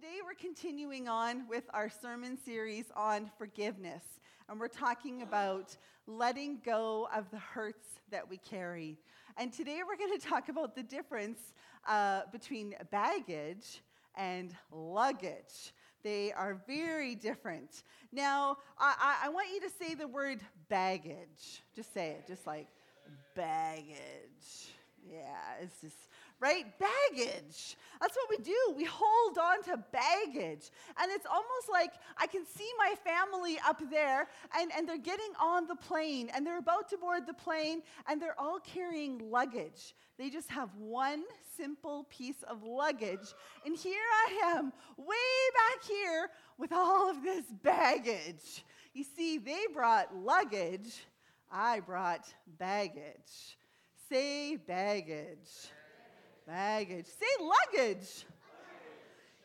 today we're continuing on with our sermon series on forgiveness. And we're talking about letting go of the hurts that we carry. And today we're going to talk about the difference uh, between baggage and luggage. They are very different. Now, I, I want you to say the word baggage. Just say it, just like baggage. Yeah, it's just right? Baggage. That's what we do. We hold on to baggage. And it's almost like I can see my family up there, and, and they're getting on the plane, and they're about to board the plane, and they're all carrying luggage. They just have one simple piece of luggage. And here I am, way back here, with all of this baggage. You see, they brought luggage, I brought baggage. Say baggage. Baggage. Say luggage.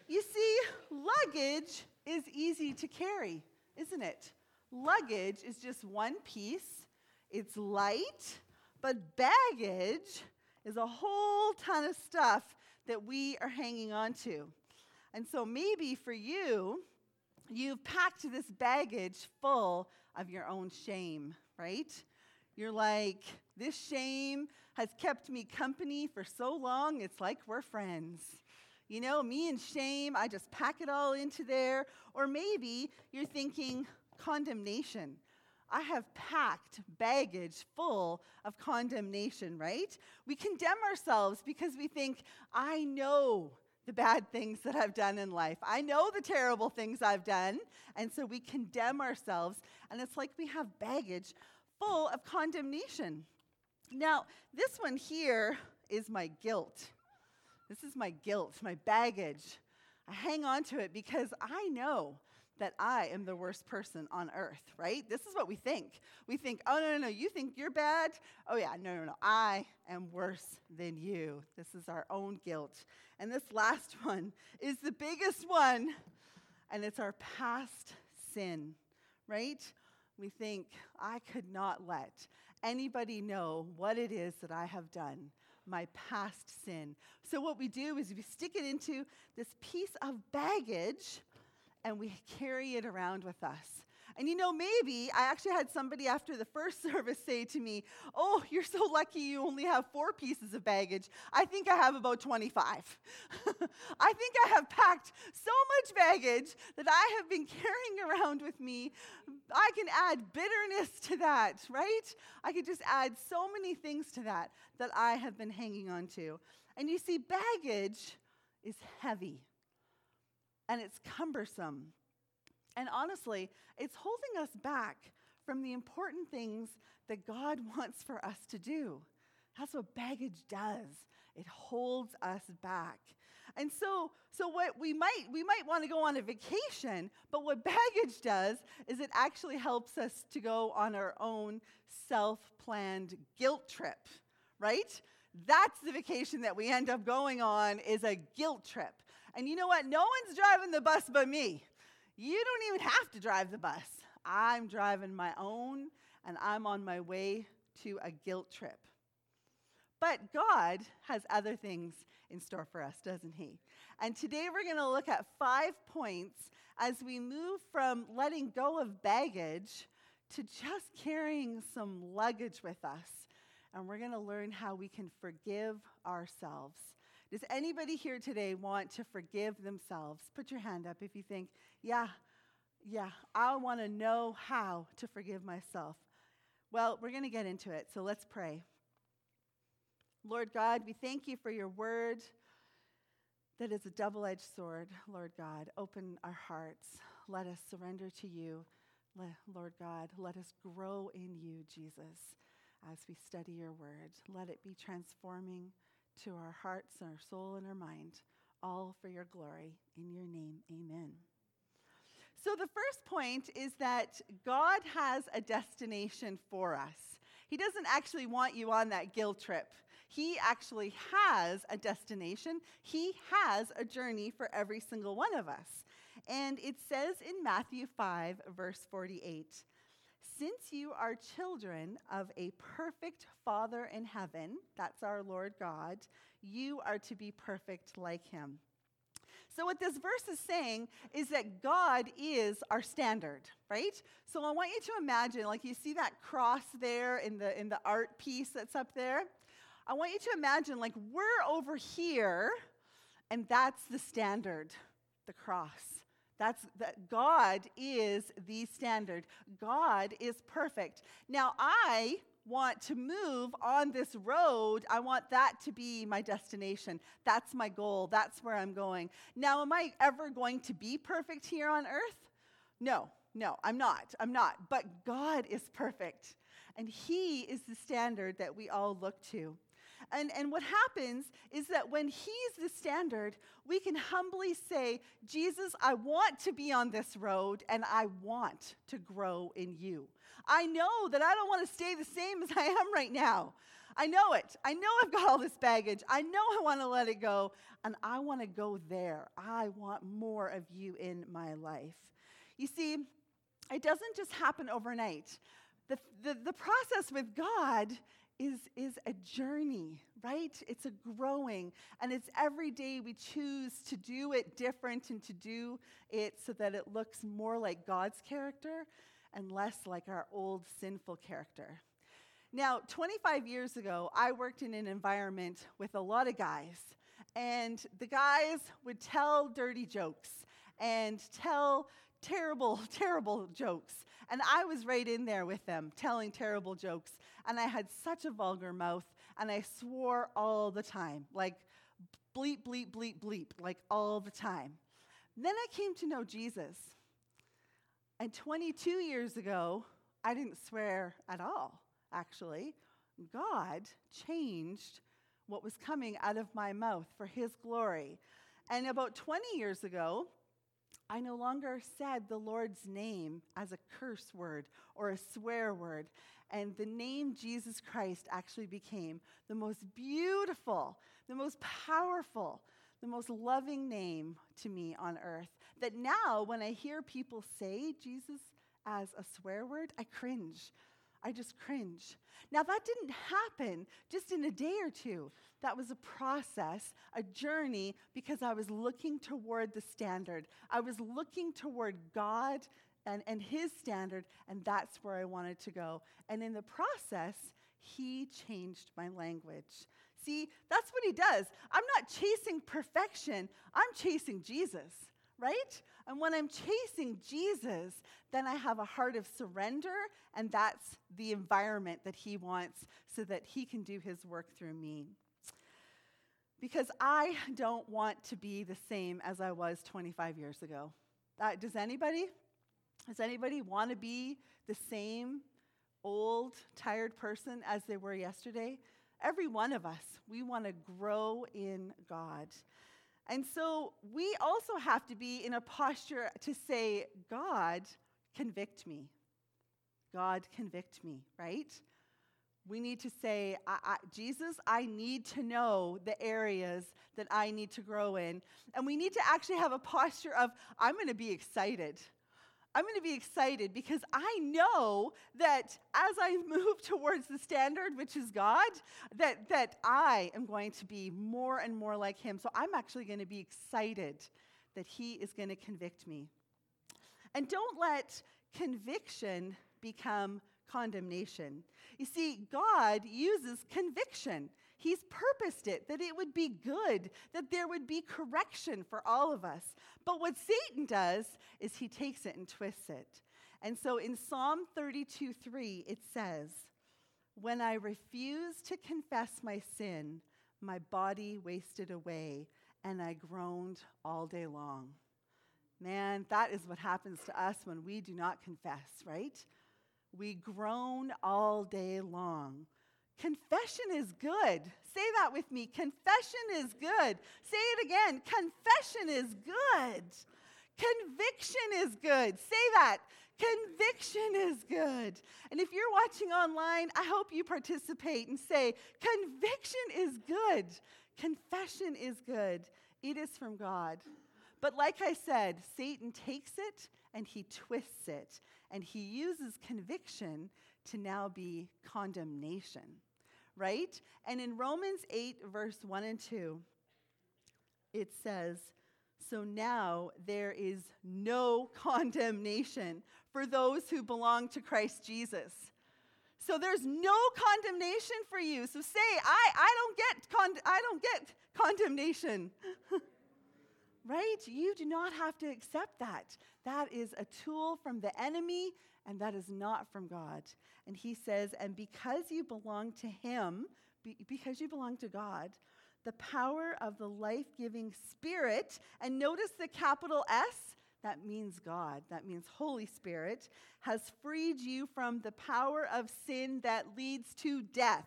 You see, luggage is easy to carry, isn't it? Luggage is just one piece, it's light, but baggage is a whole ton of stuff that we are hanging on to. And so maybe for you, you've packed this baggage full of your own shame, right? You're like, this shame has kept me company for so long, it's like we're friends. You know, me and shame, I just pack it all into there. Or maybe you're thinking condemnation. I have packed baggage full of condemnation, right? We condemn ourselves because we think, I know the bad things that I've done in life. I know the terrible things I've done. And so we condemn ourselves, and it's like we have baggage full of condemnation. Now, this one here is my guilt. This is my guilt, my baggage. I hang on to it because I know that I am the worst person on earth, right? This is what we think. We think, oh, no, no, no, you think you're bad? Oh, yeah, no, no, no, I am worse than you. This is our own guilt. And this last one is the biggest one, and it's our past sin, right? We think, I could not let anybody know what it is that I have done, my past sin. So, what we do is we stick it into this piece of baggage and we carry it around with us. And you know, maybe I actually had somebody after the first service say to me, Oh, you're so lucky you only have four pieces of baggage. I think I have about 25. I think I have packed so much baggage that I have been carrying around with me. I can add bitterness to that, right? I could just add so many things to that that I have been hanging on to. And you see, baggage is heavy and it's cumbersome. And honestly, it's holding us back from the important things that God wants for us to do. That's what baggage does. It holds us back. And so, so what we might we might want to go on a vacation, but what baggage does is it actually helps us to go on our own self-planned guilt trip, right? That's the vacation that we end up going on is a guilt trip. And you know what? No one's driving the bus but me. You don't even have to drive the bus. I'm driving my own, and I'm on my way to a guilt trip. But God has other things in store for us, doesn't He? And today we're going to look at five points as we move from letting go of baggage to just carrying some luggage with us. And we're going to learn how we can forgive ourselves. Does anybody here today want to forgive themselves? Put your hand up if you think, yeah, yeah, I want to know how to forgive myself. Well, we're going to get into it, so let's pray. Lord God, we thank you for your word that is a double edged sword, Lord God. Open our hearts. Let us surrender to you, Lord God. Let us grow in you, Jesus, as we study your word. Let it be transforming to our hearts, and our soul, and our mind, all for your glory. In your name, amen. So, the first point is that God has a destination for us. He doesn't actually want you on that guilt trip. He actually has a destination. He has a journey for every single one of us. And it says in Matthew 5, verse 48 Since you are children of a perfect Father in heaven, that's our Lord God, you are to be perfect like him. So, what this verse is saying is that God is our standard, right? So, I want you to imagine, like you see that cross there in the, in the art piece that's up there. I want you to imagine, like, we're over here, and that's the standard, the cross. That's that God is the standard. God is perfect. Now, I want to move on this road, I want that to be my destination. That's my goal. That's where I'm going. Now, am I ever going to be perfect here on earth? No, no, I'm not. I'm not. But God is perfect. And He is the standard that we all look to. And, and what happens is that when He's the standard, we can humbly say, Jesus, I want to be on this road and I want to grow in you. I know that I don't want to stay the same as I am right now. I know it. I know I've got all this baggage. I know I want to let it go, and I want to go there. I want more of you in my life. You see, it doesn't just happen overnight. The, the, the process with God is, is a journey, right? It's a growing, and it's every day we choose to do it different and to do it so that it looks more like God's character and less like our old sinful character. Now, 25 years ago, I worked in an environment with a lot of guys, and the guys would tell dirty jokes and tell terrible, terrible jokes. And I was right in there with them, telling terrible jokes. And I had such a vulgar mouth, and I swore all the time, like bleep, bleep, bleep, bleep, like all the time. Then I came to know Jesus. And 22 years ago, I didn't swear at all, actually. God changed what was coming out of my mouth for His glory. And about 20 years ago, I no longer said the Lord's name as a curse word or a swear word. And the name Jesus Christ actually became the most beautiful, the most powerful, the most loving name to me on earth. That now, when I hear people say Jesus as a swear word, I cringe. I just cringe. Now, that didn't happen just in a day or two. That was a process, a journey, because I was looking toward the standard. I was looking toward God and, and His standard, and that's where I wanted to go. And in the process, He changed my language. See, that's what he does. I'm not chasing perfection, I'm chasing Jesus, right? And when I'm chasing Jesus, then I have a heart of surrender, and that's the environment that he wants so that he can do his work through me. Because I don't want to be the same as I was 25 years ago. Uh, does anybody? Does anybody want to be the same old, tired person as they were yesterday? Every one of us, we want to grow in God. And so we also have to be in a posture to say, God, convict me. God, convict me, right? We need to say, I, I, Jesus, I need to know the areas that I need to grow in. And we need to actually have a posture of, I'm going to be excited. I'm going to be excited because I know that as I move towards the standard, which is God, that, that I am going to be more and more like Him. So I'm actually going to be excited that He is going to convict me. And don't let conviction become condemnation. You see, God uses conviction. He's purposed it that it would be good, that there would be correction for all of us. But what Satan does is he takes it and twists it. And so in Psalm 32 3, it says, When I refused to confess my sin, my body wasted away, and I groaned all day long. Man, that is what happens to us when we do not confess, right? We groan all day long. Confession is good. Say that with me. Confession is good. Say it again. Confession is good. Conviction is good. Say that. Conviction is good. And if you're watching online, I hope you participate and say, Conviction is good. Confession is good. It is from God. But like I said, Satan takes it and he twists it, and he uses conviction to now be condemnation right? And in Romans 8, verse 1 and 2, it says, So now there is no condemnation for those who belong to Christ Jesus. So there's no condemnation for you. So say, I, I don't get con- I don't get condemnation. right? You do not have to accept that. That is a tool from the enemy, and that is not from God. And he says, and because you belong to him, be, because you belong to God, the power of the life giving Spirit, and notice the capital S, that means God, that means Holy Spirit, has freed you from the power of sin that leads to death.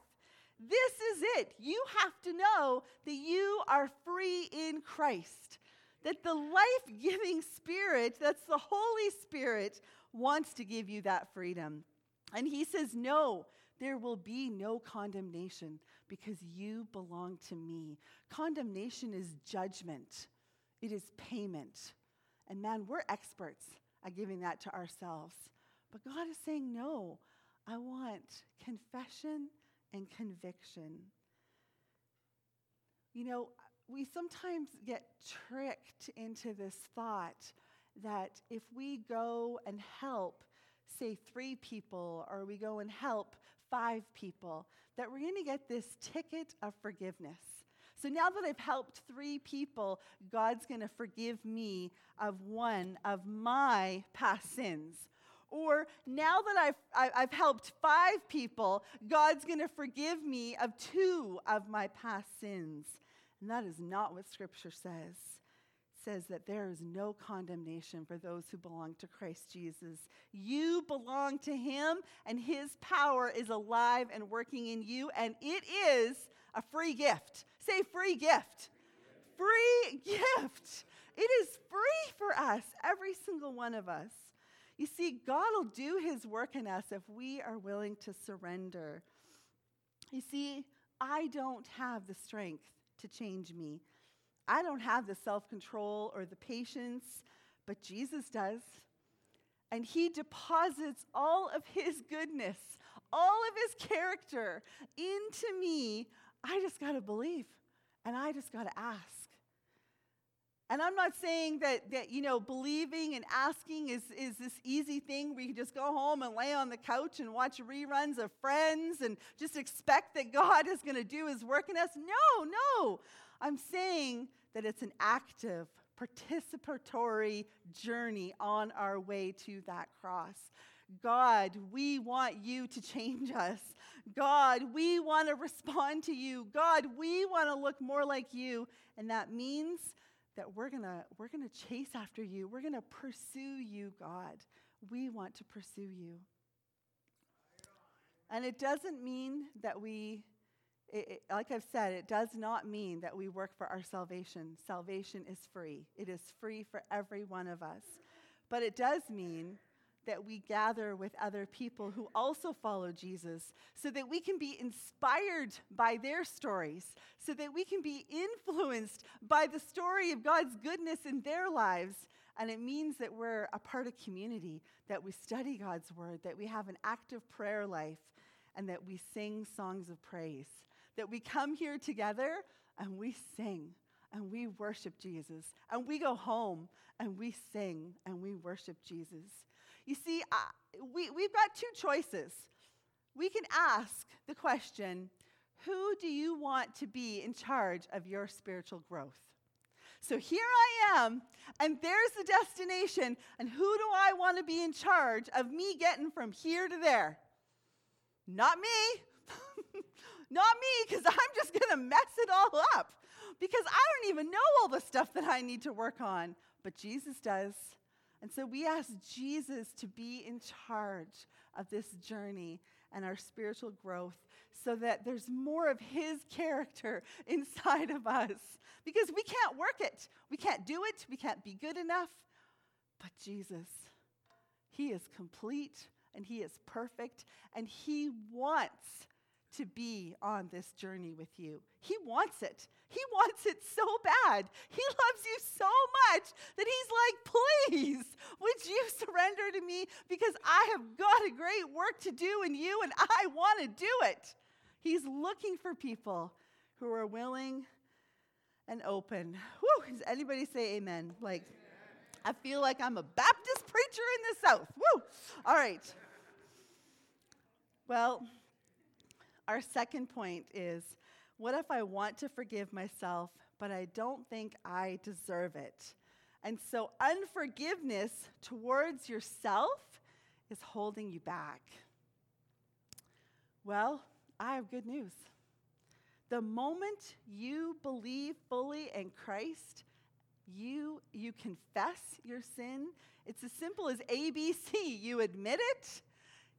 This is it. You have to know that you are free in Christ, that the life giving Spirit, that's the Holy Spirit, wants to give you that freedom. And He says, No, there will be no condemnation because you belong to me. Condemnation is judgment, it is payment. And man, we're experts at giving that to ourselves. But God is saying, no, I want confession and conviction. You know, we sometimes get tricked into this thought that if we go and help, say, three people, or we go and help five people, that we're going to get this ticket of forgiveness. So now that I've helped three people, God's going to forgive me of one of my past sins. Or now that I've, I've helped five people, God's going to forgive me of two of my past sins. And that is not what Scripture says says that there is no condemnation for those who belong to Christ Jesus. You belong to Him, and His power is alive and working in you, and it is a free gift. Say, free gift. Free gift. It is free for us, every single one of us. You see, God will do His work in us if we are willing to surrender. You see, I don't have the strength to change me. I don't have the self control or the patience, but Jesus does. And he deposits all of his goodness, all of his character into me. I just got to believe and I just got to ask. And I'm not saying that, that you know, believing and asking is, is this easy thing where you just go home and lay on the couch and watch reruns of Friends and just expect that God is going to do his work in us. No, no. I'm saying that it's an active, participatory journey on our way to that cross. God, we want you to change us. God, we want to respond to you. God, we want to look more like you. And that means that we're going to we're going to chase after you. We're going to pursue you, God. We want to pursue you. And it doesn't mean that we it, it, like I've said, it does not mean that we work for our salvation. Salvation is free, it is free for every one of us. But it does mean that we gather with other people who also follow Jesus so that we can be inspired by their stories, so that we can be influenced by the story of God's goodness in their lives. And it means that we're a part of community, that we study God's word, that we have an active prayer life, and that we sing songs of praise that we come here together and we sing and we worship Jesus and we go home and we sing and we worship Jesus. You see, uh, we, we've got two choices. We can ask the question who do you want to be in charge of your spiritual growth? So here I am, and there's the destination, and who do I want to be in charge of me getting from here to there? Not me. Not me, because I'm just going to mess it all up. Because I don't even know all the stuff that I need to work on. But Jesus does. And so we ask Jesus to be in charge of this journey and our spiritual growth so that there's more of his character inside of us. Because we can't work it, we can't do it, we can't be good enough. But Jesus, he is complete and he is perfect and he wants to be on this journey with you. He wants it. He wants it so bad. He loves you so much that he's like, please, would you surrender to me? Because I have got a great work to do in you and I want to do it. He's looking for people who are willing and open. Woo! Does anybody say amen? Like, I feel like I'm a Baptist preacher in the South. Woo! All right. Well, our second point is what if I want to forgive myself, but I don't think I deserve it? And so, unforgiveness towards yourself is holding you back. Well, I have good news. The moment you believe fully in Christ, you, you confess your sin. It's as simple as ABC. You admit it,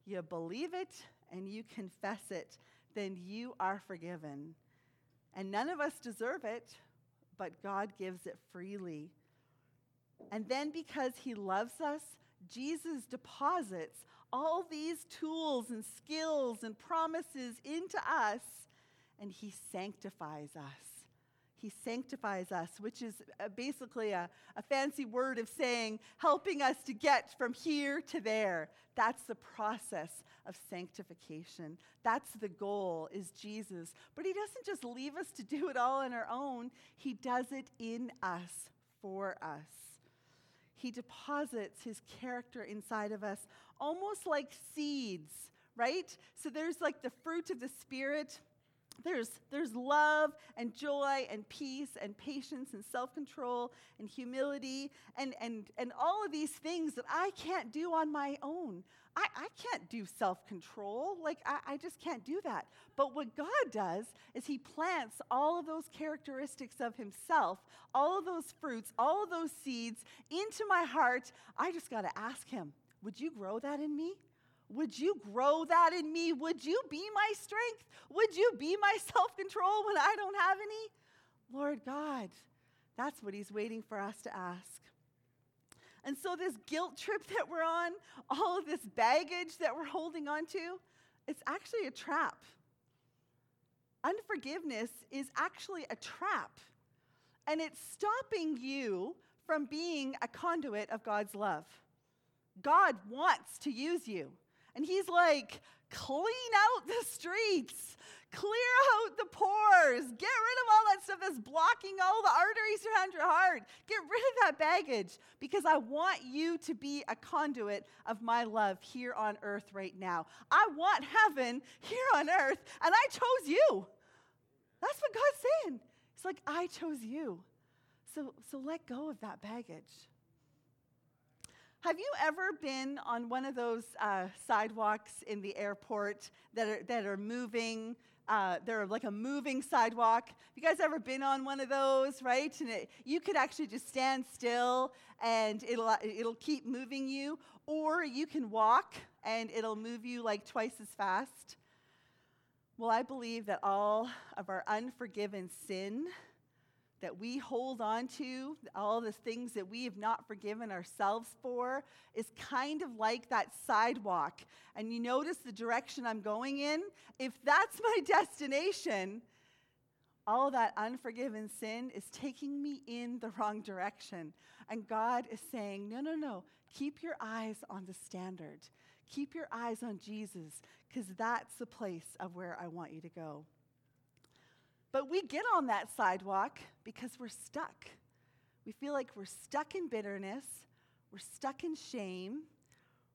you believe it, and you confess it. Then you are forgiven. And none of us deserve it, but God gives it freely. And then because He loves us, Jesus deposits all these tools and skills and promises into us, and He sanctifies us. He sanctifies us, which is uh, basically a, a fancy word of saying helping us to get from here to there. That's the process of sanctification. That's the goal, is Jesus. But He doesn't just leave us to do it all on our own, He does it in us, for us. He deposits His character inside of us almost like seeds, right? So there's like the fruit of the Spirit. There's, there's love and joy and peace and patience and self control and humility and, and, and all of these things that I can't do on my own. I, I can't do self control. Like, I, I just can't do that. But what God does is He plants all of those characteristics of Himself, all of those fruits, all of those seeds into my heart. I just got to ask Him would you grow that in me? Would you grow that in me? Would you be my strength? Would you be my self control when I don't have any? Lord God, that's what He's waiting for us to ask. And so, this guilt trip that we're on, all of this baggage that we're holding on to, it's actually a trap. Unforgiveness is actually a trap, and it's stopping you from being a conduit of God's love. God wants to use you. And he's like, clean out the streets, clear out the pores, get rid of all that stuff that's blocking all the arteries around your heart. Get rid of that baggage because I want you to be a conduit of my love here on earth right now. I want heaven here on earth, and I chose you. That's what God's saying. It's like, I chose you. So, so let go of that baggage. Have you ever been on one of those uh, sidewalks in the airport that are, that are moving? Uh, they're like a moving sidewalk. Have you guys ever been on one of those, right? And it, you could actually just stand still and it'll, it'll keep moving you, or you can walk and it'll move you like twice as fast. Well, I believe that all of our unforgiven sin that we hold on to, all the things that we have not forgiven ourselves for, is kind of like that sidewalk. And you notice the direction I'm going in? If that's my destination, all that unforgiven sin is taking me in the wrong direction. And God is saying, no, no, no, keep your eyes on the standard. Keep your eyes on Jesus, because that's the place of where I want you to go. But we get on that sidewalk because we're stuck. We feel like we're stuck in bitterness, we're stuck in shame,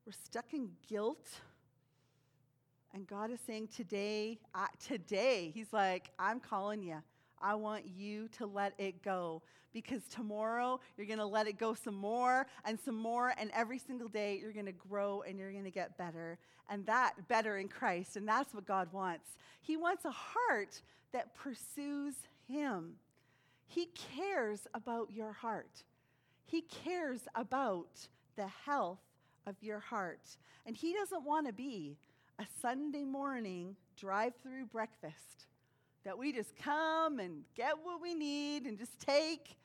we're stuck in guilt. And God is saying today, uh, today, He's like, I'm calling you. I want you to let it go because tomorrow you're going to let it go some more and some more, and every single day you're going to grow and you're going to get better. And that, better in Christ. And that's what God wants. He wants a heart that pursues Him. He cares about your heart. He cares about the health of your heart. And He doesn't want to be a Sunday morning drive through breakfast that we just come and get what we need and just take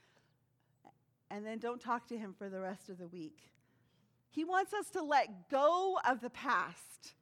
and then don't talk to Him for the rest of the week. He wants us to let go of the past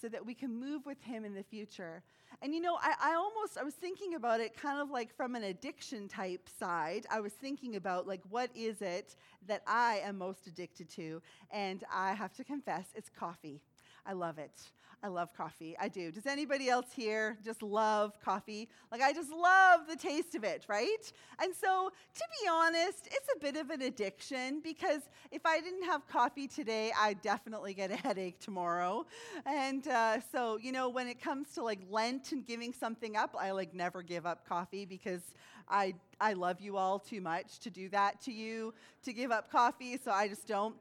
so that we can move with Him in the future. And you know, I, I almost, I was thinking about it kind of like from an addiction type side. I was thinking about, like, what is it that I am most addicted to? And I have to confess, it's coffee. I love it. I love coffee. I do. Does anybody else here just love coffee? Like, I just love the taste of it, right? And so, to be honest, it's a bit of an addiction because if I didn't have coffee today, I'd definitely get a headache tomorrow. And uh, so, you know, when it comes to like Lent and giving something up, I like never give up coffee because I, I love you all too much to do that to you, to give up coffee, so I just don't.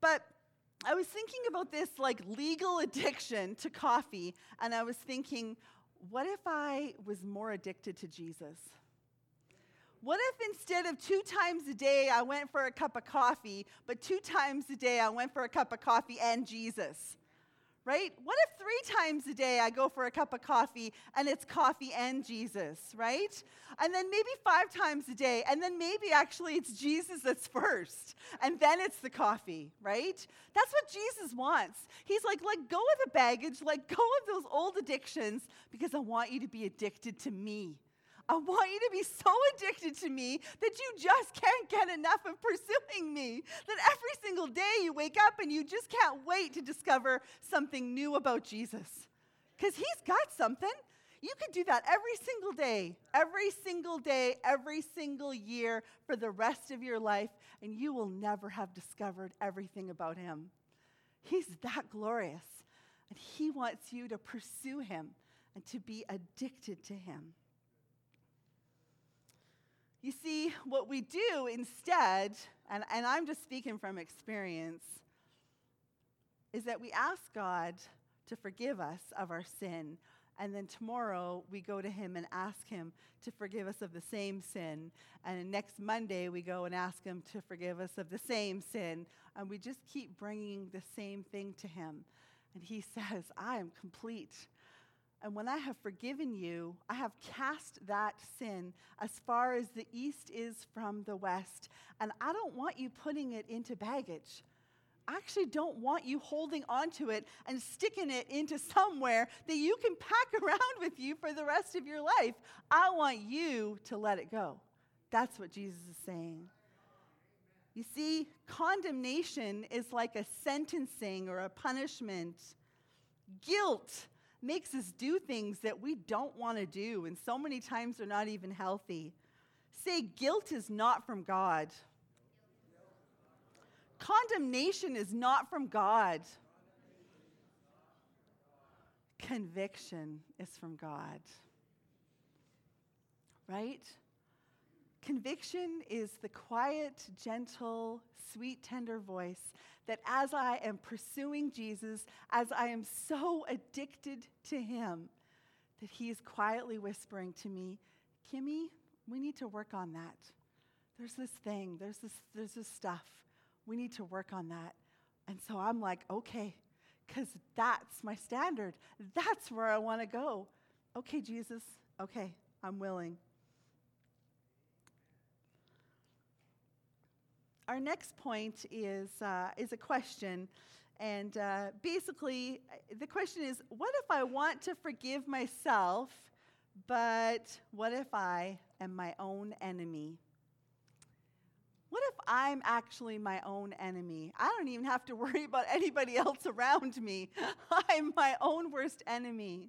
But I was thinking about this like legal addiction to coffee, and I was thinking, what if I was more addicted to Jesus? What if instead of two times a day I went for a cup of coffee, but two times a day I went for a cup of coffee and Jesus? Right? What if three times a day I go for a cup of coffee and it's coffee and Jesus, right? And then maybe five times a day, and then maybe actually it's Jesus that's first, and then it's the coffee, right? That's what Jesus wants. He's like, let go of the baggage, let go of those old addictions, because I want you to be addicted to me. I want you to be so addicted to me that you just can't get enough of pursuing me. That every single day you wake up and you just can't wait to discover something new about Jesus. Because he's got something. You could do that every single day, every single day, every single year for the rest of your life, and you will never have discovered everything about him. He's that glorious, and he wants you to pursue him and to be addicted to him. You see, what we do instead, and, and I'm just speaking from experience, is that we ask God to forgive us of our sin. And then tomorrow we go to Him and ask Him to forgive us of the same sin. And next Monday we go and ask Him to forgive us of the same sin. And we just keep bringing the same thing to Him. And He says, I am complete. And when I have forgiven you, I have cast that sin as far as the east is from the west. And I don't want you putting it into baggage. I actually don't want you holding onto it and sticking it into somewhere that you can pack around with you for the rest of your life. I want you to let it go. That's what Jesus is saying. You see, condemnation is like a sentencing or a punishment. Guilt makes us do things that we don't want to do, and so many times they're not even healthy. Say, guilt is not from God. Condemnation is not from God. Conviction is from God. Right? Conviction is the quiet, gentle, sweet, tender voice that as I am pursuing Jesus, as I am so addicted to him, that he is quietly whispering to me, Kimi, we need to work on that. There's this thing, there's this, there's this stuff. We need to work on that. And so I'm like, okay, because that's my standard. That's where I want to go. Okay, Jesus, okay, I'm willing. Our next point is, uh, is a question. And uh, basically, the question is what if I want to forgive myself, but what if I am my own enemy? What if I'm actually my own enemy? I don't even have to worry about anybody else around me. I'm my own worst enemy.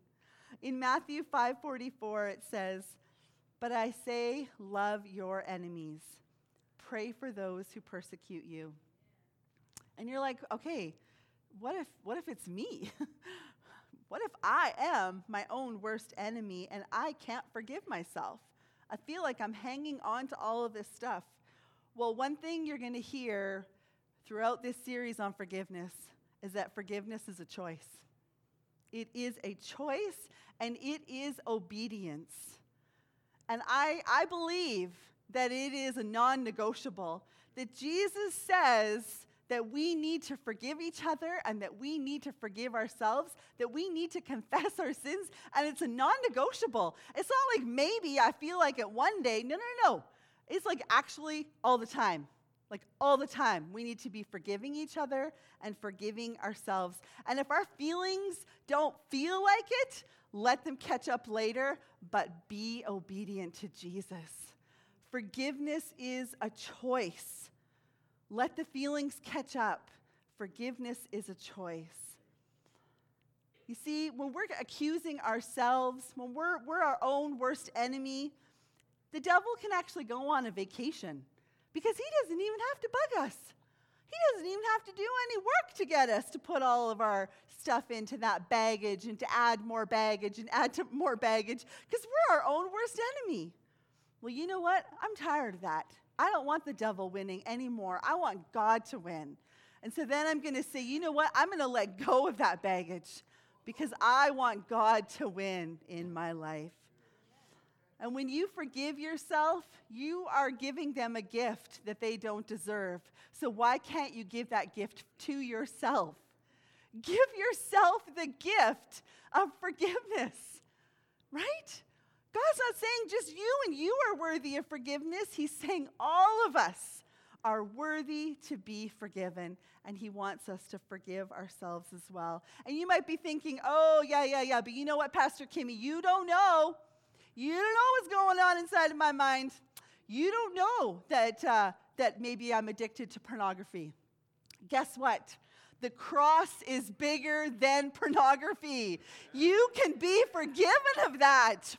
In Matthew 5:44 it says, "But I say, love your enemies." Pray for those who persecute you. And you're like, okay, what if, what if it's me? what if I am my own worst enemy and I can't forgive myself? I feel like I'm hanging on to all of this stuff. Well, one thing you're going to hear throughout this series on forgiveness is that forgiveness is a choice. It is a choice and it is obedience. And I, I believe that it is a non negotiable, that Jesus says that we need to forgive each other and that we need to forgive ourselves, that we need to confess our sins, and it's a non negotiable. It's not like maybe I feel like it one day. No, no, no. It's like actually all the time. Like all the time, we need to be forgiving each other and forgiving ourselves. And if our feelings don't feel like it, let them catch up later, but be obedient to Jesus. Forgiveness is a choice. Let the feelings catch up. Forgiveness is a choice. You see, when we're accusing ourselves, when we're, we're our own worst enemy, the devil can actually go on a vacation because he doesn't even have to bug us. He doesn't even have to do any work to get us to put all of our stuff into that baggage and to add more baggage and add to more baggage because we're our own worst enemy. Well, you know what? I'm tired of that. I don't want the devil winning anymore. I want God to win. And so then I'm going to say, you know what? I'm going to let go of that baggage because I want God to win in my life. And when you forgive yourself, you are giving them a gift that they don't deserve. So why can't you give that gift to yourself? Give yourself the gift of forgiveness, right? God's not saying just you and you are worthy of forgiveness. He's saying all of us are worthy to be forgiven, and He wants us to forgive ourselves as well. And you might be thinking, oh, yeah, yeah, yeah, but you know what, Pastor Kimi? You don't know. You don't know what's going on inside of my mind. You don't know that, uh, that maybe I'm addicted to pornography. Guess what? The cross is bigger than pornography. You can be forgiven of that.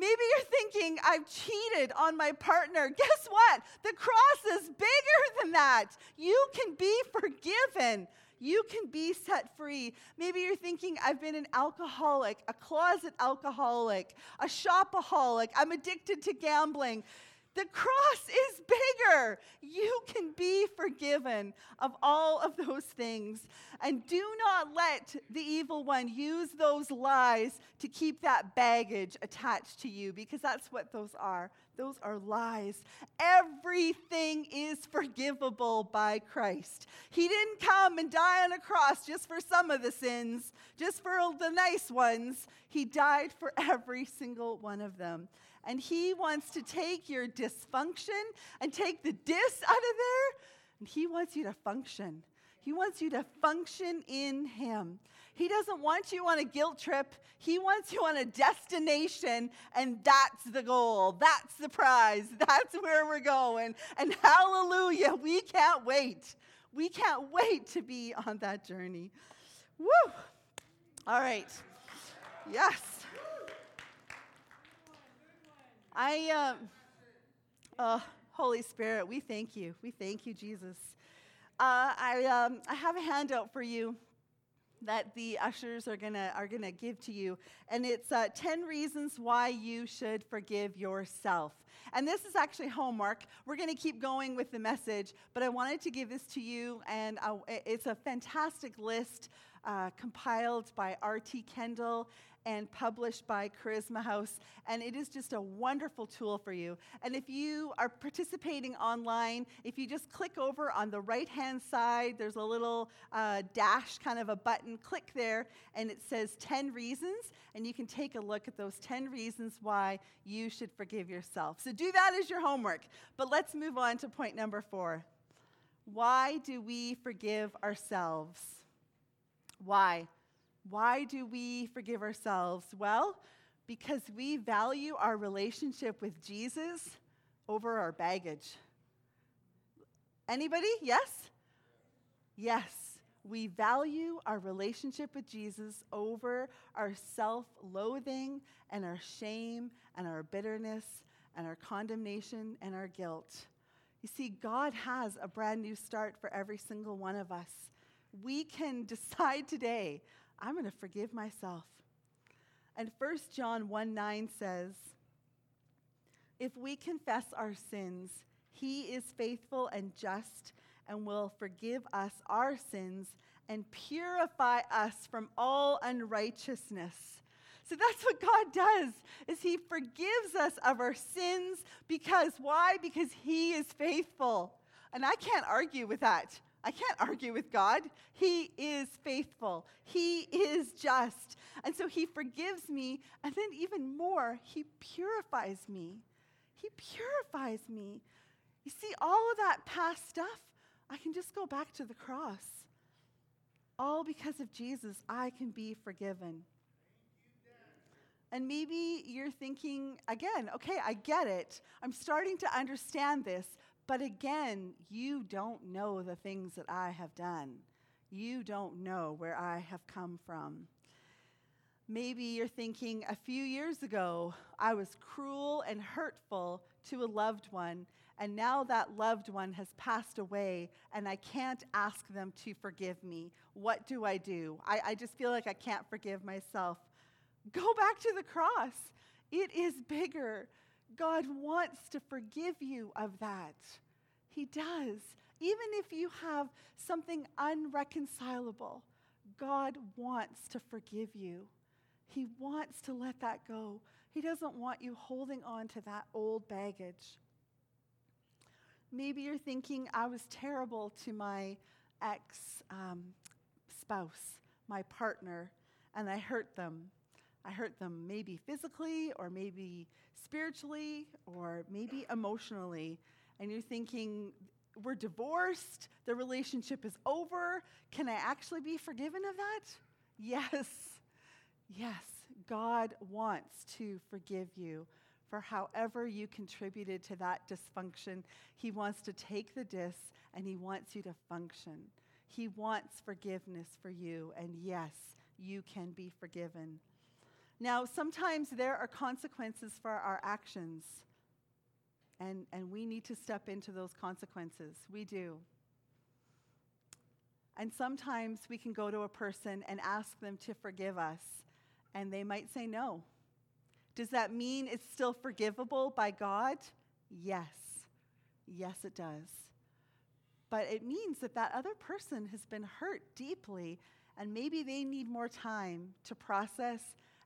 Maybe you're thinking, I've cheated on my partner. Guess what? The cross is bigger than that. You can be forgiven. You can be set free. Maybe you're thinking, I've been an alcoholic, a closet alcoholic, a shopaholic. I'm addicted to gambling. The cross is bigger. You can be forgiven of all of those things. And do not let the evil one use those lies to keep that baggage attached to you because that's what those are. Those are lies. Everything is forgivable by Christ. He didn't come and die on a cross just for some of the sins, just for the nice ones. He died for every single one of them. And He wants to take your dysfunction and take the dis out of there, and He wants you to function. He wants you to function in Him. He doesn't want you on a guilt trip. He wants you on a destination, and that's the goal. That's the prize. That's where we're going. And hallelujah, we can't wait. We can't wait to be on that journey. Woo! All right. Yes. I, um, oh, Holy Spirit, we thank you. We thank you, Jesus. Uh, I, um, I have a handout for you that the ushers are gonna are gonna give to you, and it's uh, ten reasons why you should forgive yourself. And this is actually homework. We're gonna keep going with the message, but I wanted to give this to you, and I, it's a fantastic list uh, compiled by R.T. Kendall and published by Charisma House. And it is just a wonderful tool for you. And if you are participating online, if you just click over on the right hand side, there's a little uh, dash kind of a button. Click there, and it says 10 reasons. And you can take a look at those 10 reasons why you should forgive yourself. So do that as your homework. But let's move on to point number four. Why do we forgive ourselves? Why? Why do we forgive ourselves? Well, because we value our relationship with Jesus over our baggage. Anybody? Yes? Yes. We value our relationship with Jesus over our self loathing and our shame and our bitterness and our condemnation and our guilt. You see, God has a brand new start for every single one of us. We can decide today I'm going to forgive myself. And 1 John 1 9 says, If we confess our sins, he is faithful and just and will forgive us our sins and purify us from all unrighteousness. So that's what God does is he forgives us of our sins because why? Because he is faithful. And I can't argue with that. I can't argue with God. He is faithful, He is just. And so He forgives me, and then even more, He purifies me. He purifies me. You see, all of that past stuff, I can just go back to the cross. All because of Jesus, I can be forgiven. And maybe you're thinking, again, okay, I get it. I'm starting to understand this. But again, you don't know the things that I have done. You don't know where I have come from. Maybe you're thinking, a few years ago, I was cruel and hurtful to a loved one, and now that loved one has passed away, and I can't ask them to forgive me. What do I do? I, I just feel like I can't forgive myself. Go back to the cross. It is bigger. God wants to forgive you of that. He does. Even if you have something unreconcilable, God wants to forgive you. He wants to let that go. He doesn't want you holding on to that old baggage. Maybe you're thinking, I was terrible to my ex um, spouse, my partner, and I hurt them. I hurt them maybe physically or maybe spiritually or maybe emotionally. And you're thinking, we're divorced, the relationship is over. Can I actually be forgiven of that? Yes. Yes. God wants to forgive you for however you contributed to that dysfunction. He wants to take the dis and he wants you to function. He wants forgiveness for you, and yes, you can be forgiven. Now, sometimes there are consequences for our actions, and, and we need to step into those consequences. We do. And sometimes we can go to a person and ask them to forgive us, and they might say no. Does that mean it's still forgivable by God? Yes. Yes, it does. But it means that that other person has been hurt deeply, and maybe they need more time to process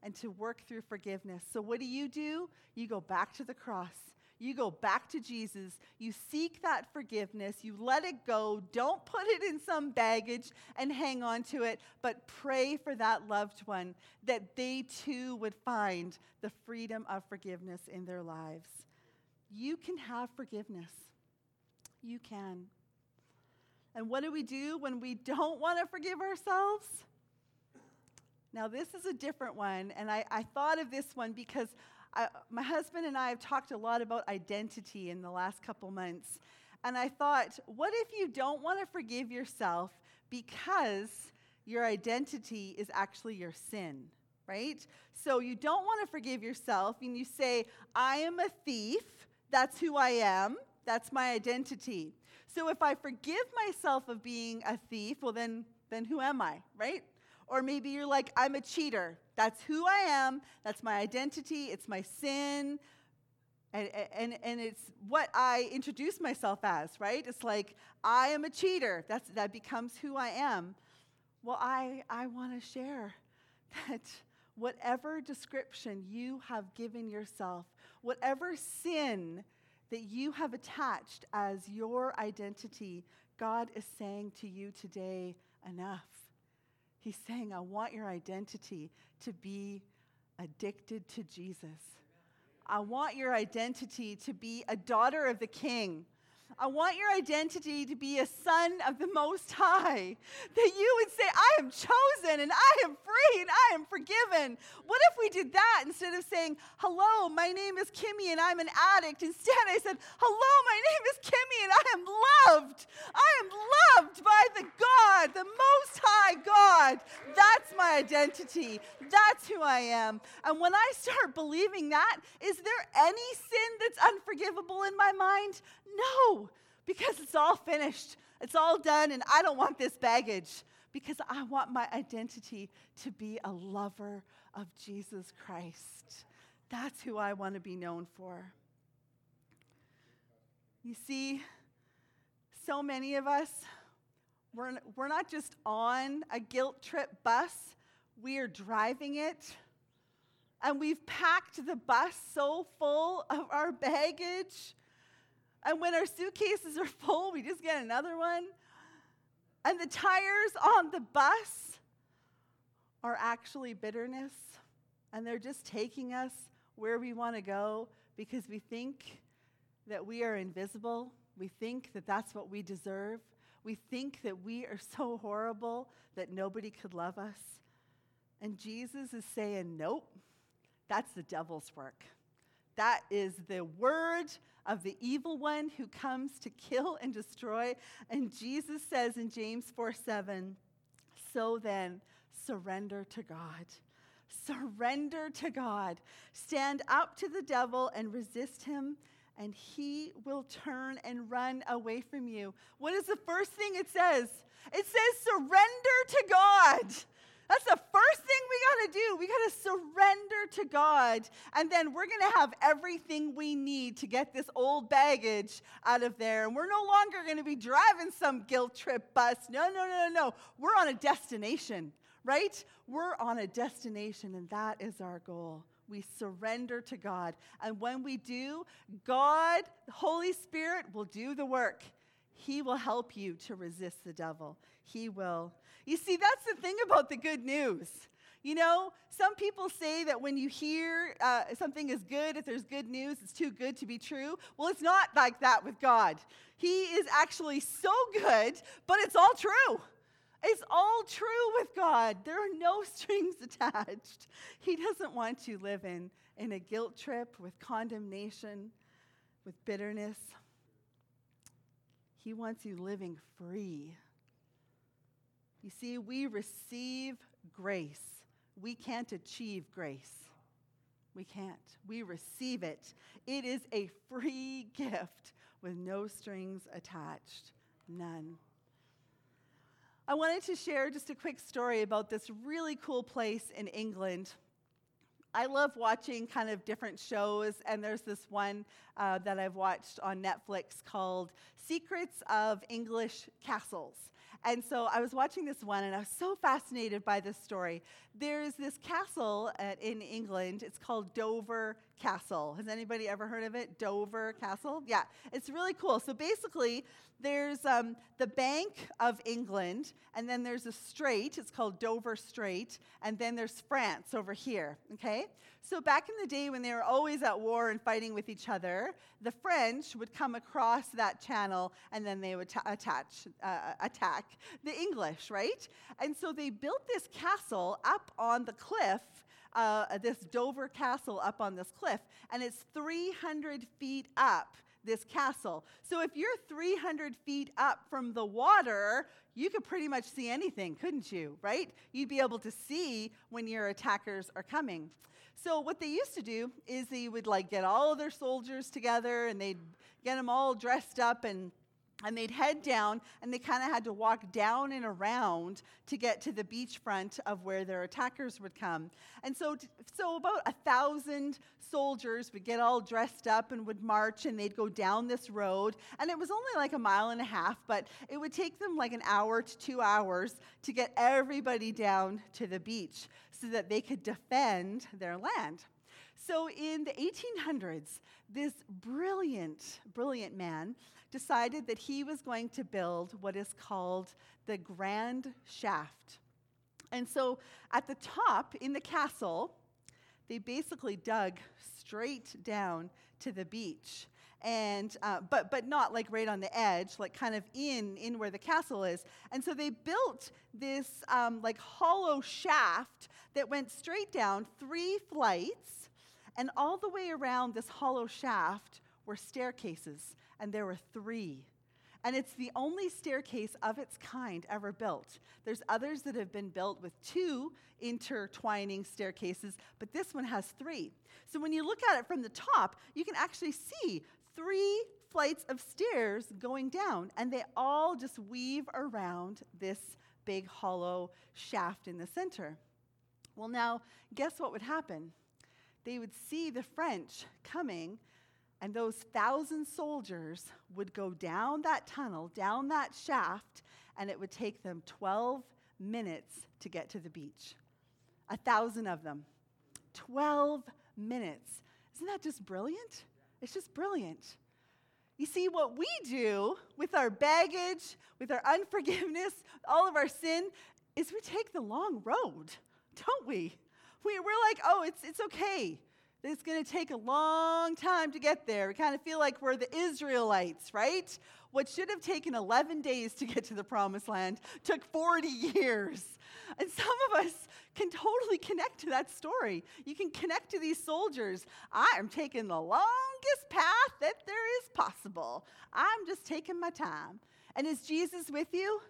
and to work through forgiveness. So, what do you do? You go back to the cross. You go back to Jesus. You seek that forgiveness. You let it go. Don't put it in some baggage and hang on to it, but pray for that loved one that they too would find the freedom of forgiveness in their lives. You can have forgiveness. You can. And what do we do when we don't want to forgive ourselves? Now, this is a different one, and I, I thought of this one because I, my husband and I have talked a lot about identity in the last couple months. And I thought, what if you don't want to forgive yourself because your identity is actually your sin, right? So you don't want to forgive yourself, and you say, I am a thief. That's who I am. That's my identity. So if I forgive myself of being a thief, well, then, then who am I, right? Or maybe you're like, I'm a cheater. That's who I am. That's my identity. It's my sin. And, and, and it's what I introduce myself as, right? It's like, I am a cheater. That's, that becomes who I am. Well, I, I want to share that whatever description you have given yourself, whatever sin that you have attached as your identity, God is saying to you today, enough. He's saying, I want your identity to be addicted to Jesus. I want your identity to be a daughter of the King. I want your identity to be a son of the Most High. That you would say, I am chosen and I am free and I am forgiven. What if we did that instead of saying, Hello, my name is Kimi and I'm an addict? Instead, I said, Hello, my name is Kimi and I am loved. I am loved by the God, the Most High God. That's my identity. That's who I am. And when I start believing that, is there any sin that's unforgivable in my mind? No, because it's all finished. It's all done, and I don't want this baggage because I want my identity to be a lover of Jesus Christ. That's who I want to be known for. You see, so many of us, we're, we're not just on a guilt trip bus, we are driving it. And we've packed the bus so full of our baggage and when our suitcases are full, we just get another one. And the tires on the bus are actually bitterness. And they're just taking us where we want to go because we think that we are invisible. We think that that's what we deserve. We think that we are so horrible that nobody could love us. And Jesus is saying, nope, that's the devil's work. That is the word of the evil one who comes to kill and destroy. And Jesus says in James 4 7, So then, surrender to God. Surrender to God. Stand up to the devil and resist him, and he will turn and run away from you. What is the first thing it says? It says, surrender to God. That's the first thing we got to do. We got to surrender to God. And then we're going to have everything we need to get this old baggage out of there. And we're no longer going to be driving some guilt trip bus. No, no, no, no. no. We're on a destination, right? We're on a destination, and that is our goal. We surrender to God. And when we do, God, the Holy Spirit, will do the work. He will help you to resist the devil. He will. You see, that's the thing about the good news. You know, some people say that when you hear uh, something is good, if there's good news, it's too good to be true. Well, it's not like that with God. He is actually so good, but it's all true. It's all true with God. There are no strings attached. He doesn't want you living in a guilt trip with condemnation, with bitterness. He wants you living free. You see, we receive grace. We can't achieve grace. We can't. We receive it. It is a free gift with no strings attached. None. I wanted to share just a quick story about this really cool place in England I love watching kind of different shows, and there's this one uh, that I've watched on Netflix called Secrets of English Castles. And so I was watching this one, and I was so fascinated by this story. There's this castle at, in England. It's called Dover Castle. Has anybody ever heard of it? Dover Castle? Yeah, it's really cool. So basically, there's um, the Bank of England, and then there's a strait. It's called Dover Strait, and then there's France over here. Okay? So back in the day when they were always at war and fighting with each other, the French would come across that channel, and then they would ta- attach, uh, attack the English, right? And so they built this castle up on the cliff uh, this Dover castle up on this cliff, and it's 300 feet up this castle. So if you're 300 feet up from the water, you could pretty much see anything, couldn't you? Right? You'd be able to see when your attackers are coming. So what they used to do is they would like get all of their soldiers together and they'd get them all dressed up and and they'd head down and they kind of had to walk down and around to get to the beachfront of where their attackers would come. And so so about a thousand soldiers would get all dressed up and would march and they'd go down this road. And it was only like a mile and a half but it would take them like an hour to two hours to get everybody down to the beach so that they could defend their land. So in the 1800s this brilliant brilliant man decided that he was going to build what is called the Grand Shaft. And so at the top in the castle, they basically dug straight down to the beach. And, uh, but, but not like right on the edge, like kind of in, in where the castle is. And so they built this um, like hollow shaft that went straight down three flights. And all the way around this hollow shaft were staircases and there were three. And it's the only staircase of its kind ever built. There's others that have been built with two intertwining staircases, but this one has three. So when you look at it from the top, you can actually see three flights of stairs going down, and they all just weave around this big hollow shaft in the center. Well, now, guess what would happen? They would see the French coming and those thousand soldiers would go down that tunnel, down that shaft, and it would take them 12 minutes to get to the beach. A thousand of them. 12 minutes. Isn't that just brilliant? It's just brilliant. You see, what we do with our baggage, with our unforgiveness, all of our sin, is we take the long road, don't we? we we're like, oh, it's, it's okay it's going to take a long time to get there. We kind of feel like we're the Israelites, right? What should have taken 11 days to get to the promised land took 40 years. And some of us can totally connect to that story. You can connect to these soldiers. I'm taking the longest path that there is possible. I'm just taking my time. And is Jesus with you?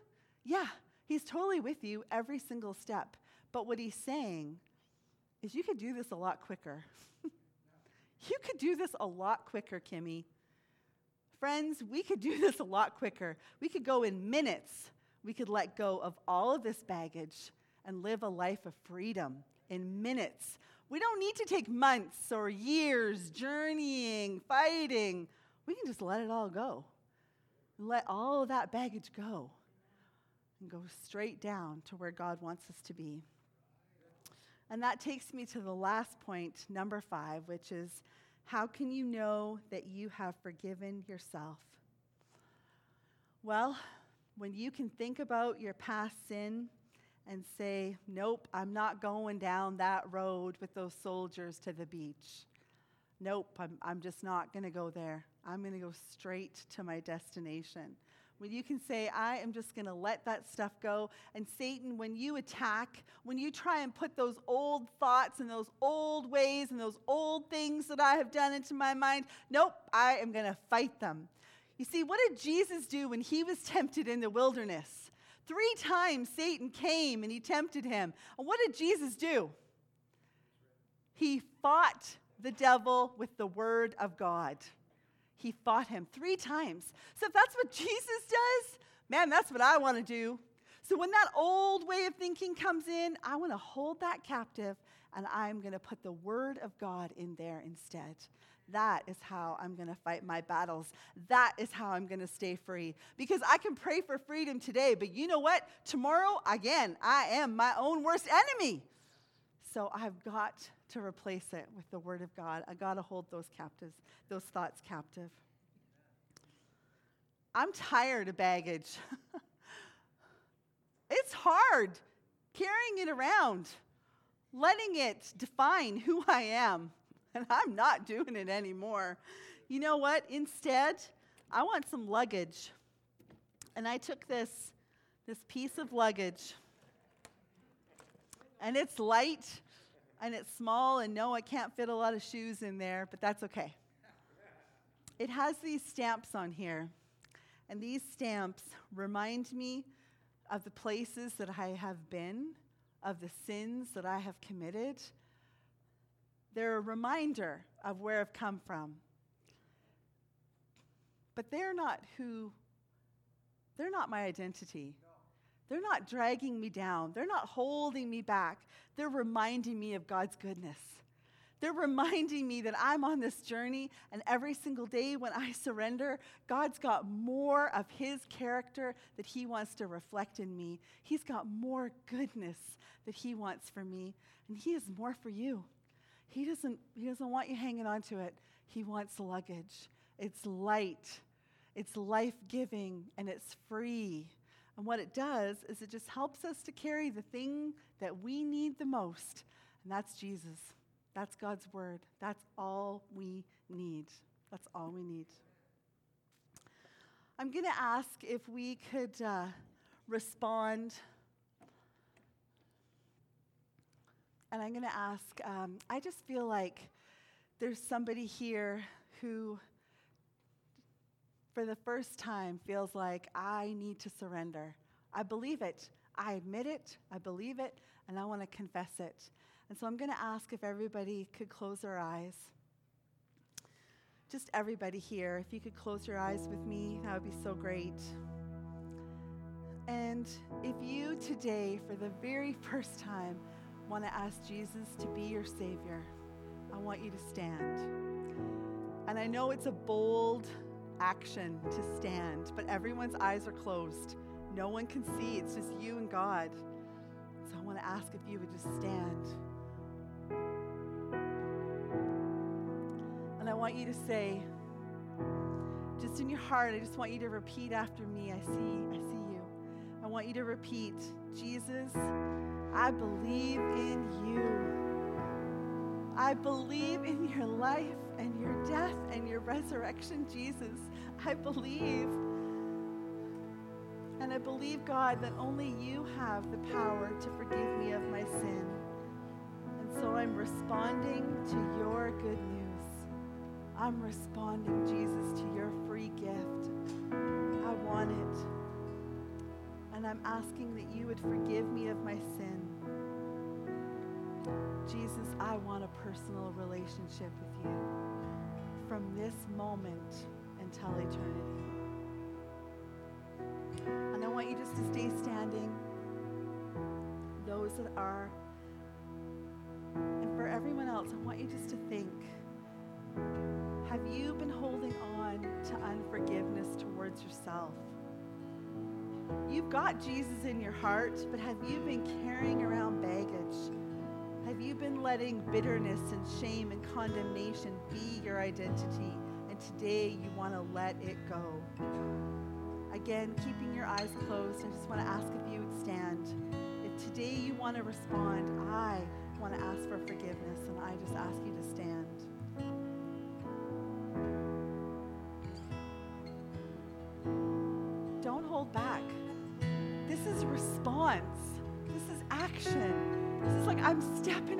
Yeah, He's totally with you every single step. But what he's saying is you could do this a lot quicker. You could do this a lot quicker, Kimi. Friends, we could do this a lot quicker. We could go in minutes. We could let go of all of this baggage and live a life of freedom in minutes. We don't need to take months or years journeying, fighting. We can just let it all go. Let all of that baggage go and go straight down to where God wants us to be. And that takes me to the last point, number five, which is how can you know that you have forgiven yourself? Well, when you can think about your past sin and say, Nope, I'm not going down that road with those soldiers to the beach. Nope, I'm, I'm just not going to go there. I'm going to go straight to my destination. When you can say, I am just going to let that stuff go. And Satan, when you attack, when you try and put those old thoughts and those old ways and those old things that I have done into my mind, nope, I am going to fight them. You see, what did Jesus do when he was tempted in the wilderness? Three times Satan came and he tempted him. And what did Jesus do? He fought the devil with the word of God. He fought him three times. So if that's what Jesus does, man, that's what I want to do. So when that old way of thinking comes in, I want to hold that captive and I'm going to put the word of God in there instead. That is how I'm going to fight my battles. That is how I'm going to stay free. Because I can pray for freedom today, but you know what? Tomorrow, again, I am my own worst enemy. So I've got to replace it with the Word of God. I got to hold those captives, those thoughts captive. I'm tired of baggage. it's hard carrying it around, letting it define who I am. And I'm not doing it anymore. You know what? Instead, I want some luggage. And I took this, this piece of luggage, and it's light and it's small, and no, I can't fit a lot of shoes in there, but that's okay. It has these stamps on here, and these stamps remind me of the places that I have been, of the sins that I have committed. They're a reminder of where I've come from. But they're not who, they're not my identity. They're not dragging me down. They're not holding me back. They're reminding me of God's goodness. They're reminding me that I'm on this journey, and every single day when I surrender, God's got more of His character that He wants to reflect in me. He's got more goodness that He wants for me, and He has more for you. He doesn't, he doesn't want you hanging on to it, He wants luggage. It's light, it's life giving, and it's free. And what it does is it just helps us to carry the thing that we need the most, and that's Jesus. That's God's word. That's all we need. That's all we need. I'm going to ask if we could uh, respond. And I'm going to ask um, I just feel like there's somebody here who for the first time feels like I need to surrender. I believe it. I admit it. I believe it. And I want to confess it. And so I'm going to ask if everybody could close their eyes. Just everybody here, if you could close your eyes with me, that would be so great. And if you today, for the very first time, want to ask Jesus to be your Savior, I want you to stand. And I know it's a bold action to stand, but everyone's eyes are closed. No one can see, it's just you and God. So I want to ask if you would just stand. And I want you to say, just in your heart, I just want you to repeat after me. I see, I see you. I want you to repeat, Jesus, I believe in you. I believe in your life and your death and your resurrection, Jesus. I believe. And I believe, God, that only you have the power to forgive me of my sin. And so I'm responding to your good news. I'm responding, Jesus, to your free gift. I want it. And I'm asking that you would forgive me of my sin. Jesus, I want a personal relationship with you from this moment until eternity. And I want you just to stay standing. Those that are, and for everyone else, I want you just to think have you been holding on to unforgiveness towards yourself? You've got Jesus in your heart, but have you been carrying around baggage? Have you been letting bitterness and shame and condemnation be your identity? And today you want to let it go. Again, keeping your eyes closed, I just want to ask if you would stand. If today you want to respond, I want to ask for forgiveness, and I just ask you to stand.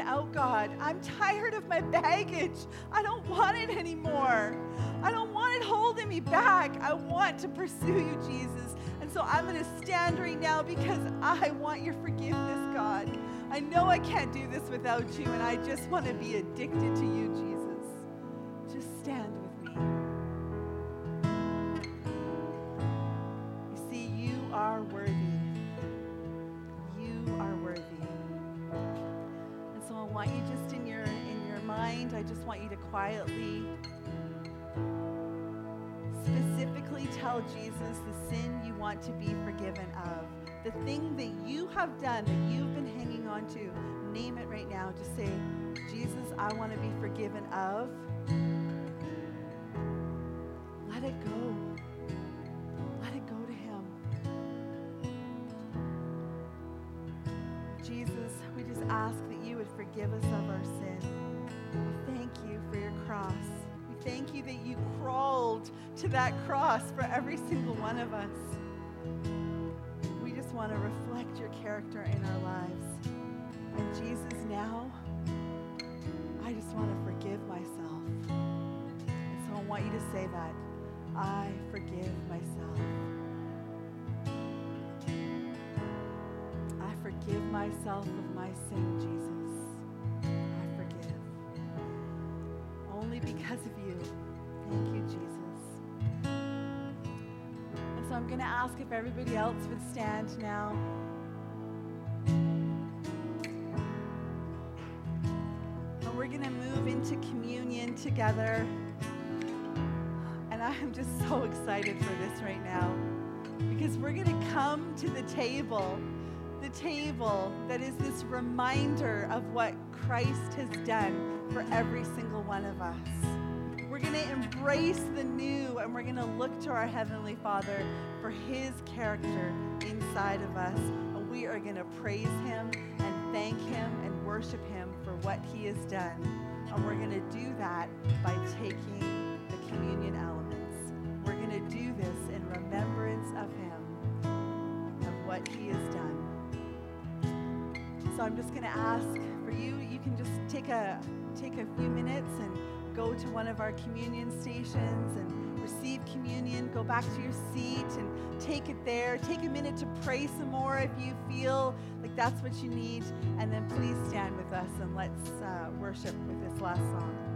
Out, God. I'm tired of my baggage. I don't want it anymore. I don't want it holding me back. I want to pursue you, Jesus. And so I'm going to stand right now because I want your forgiveness, God. I know I can't do this without you, and I just want to be addicted to you, Jesus. Want to be forgiven of. The thing that you have done that you've been hanging on to, name it right now. Just say, Jesus, I want to be forgiven of. Let it go. Let it go to Him. Jesus, we just ask that you would forgive us of our sin. We thank you for your cross. We thank you that you crawled to that cross for every single one of us. We just want to reflect your character in our lives. And Jesus, now, I just want to forgive myself. And so I want you to say that. I forgive myself. I forgive myself of my sin, Jesus. I forgive. Only because of you. Thank you, Jesus. So I'm going to ask if everybody else would stand now. And we're going to move into communion together. And I am just so excited for this right now because we're going to come to the table, the table that is this reminder of what Christ has done for every single one of us. We're going to embrace the new and we're going to look to our Heavenly Father for His character inside of us. And we are going to praise Him and thank Him and worship Him for what He has done. And we're going to do that by taking the communion elements. We're going to do this in remembrance of Him, of what He has done. So I'm just going to ask for you, you can just take a take a few minutes and go to one of our communion stations and receive communion. Go back to your seat and take it there. Take a minute to pray some more if you feel like that's what you need. And then please stand with us and let's uh, worship with this last song.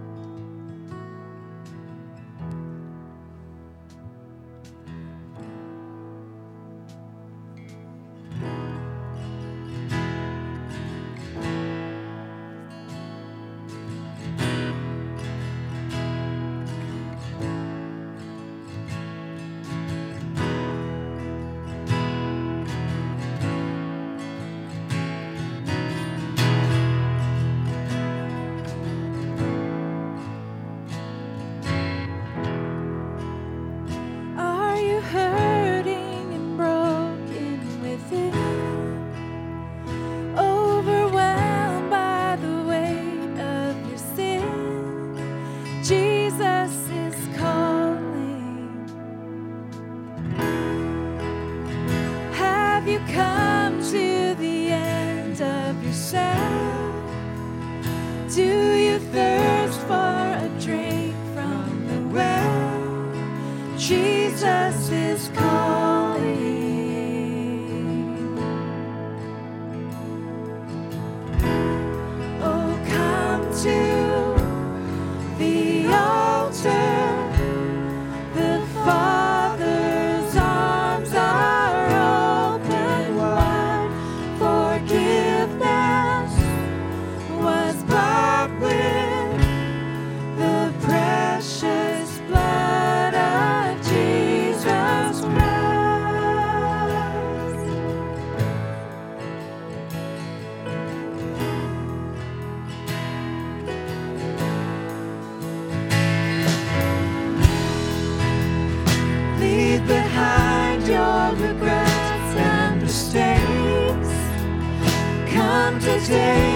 Come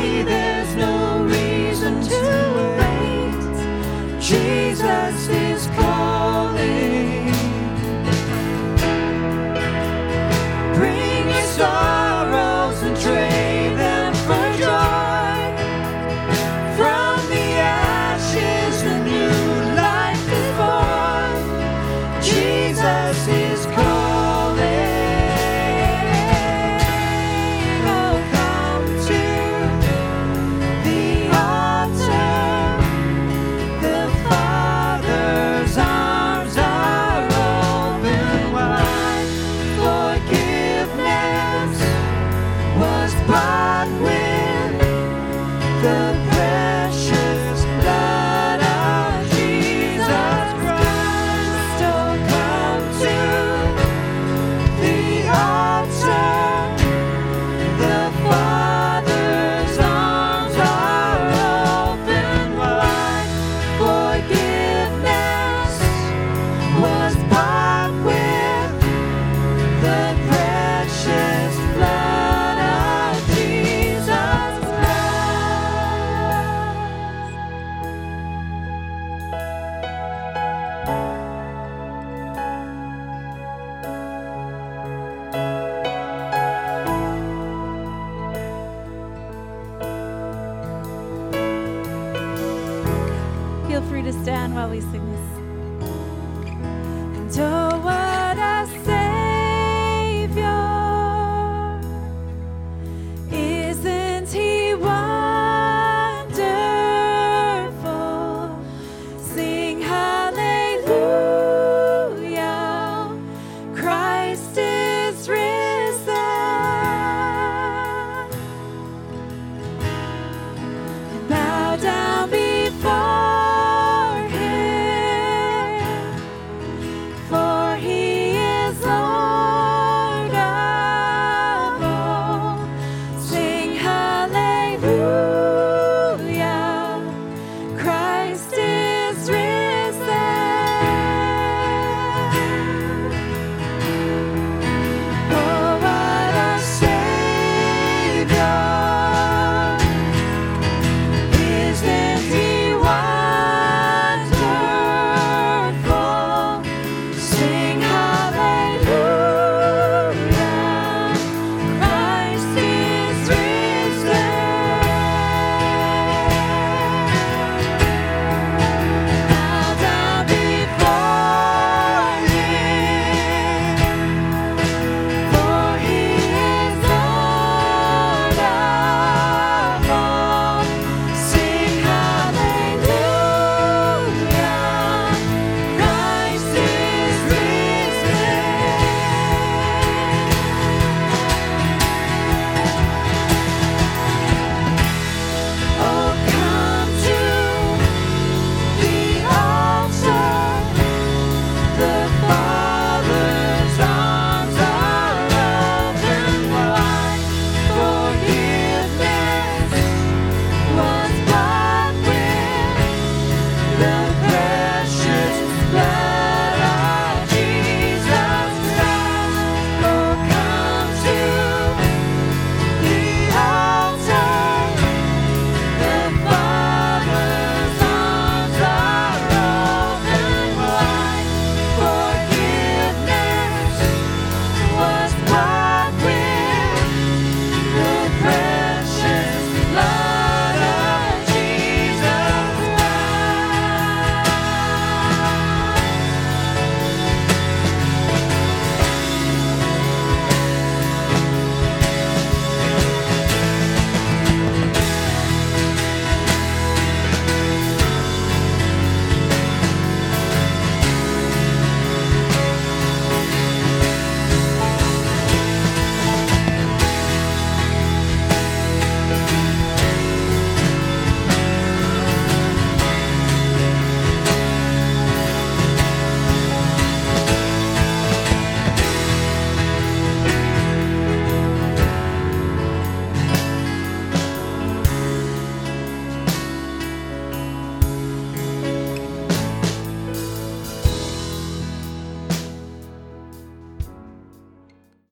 stand while we sing this.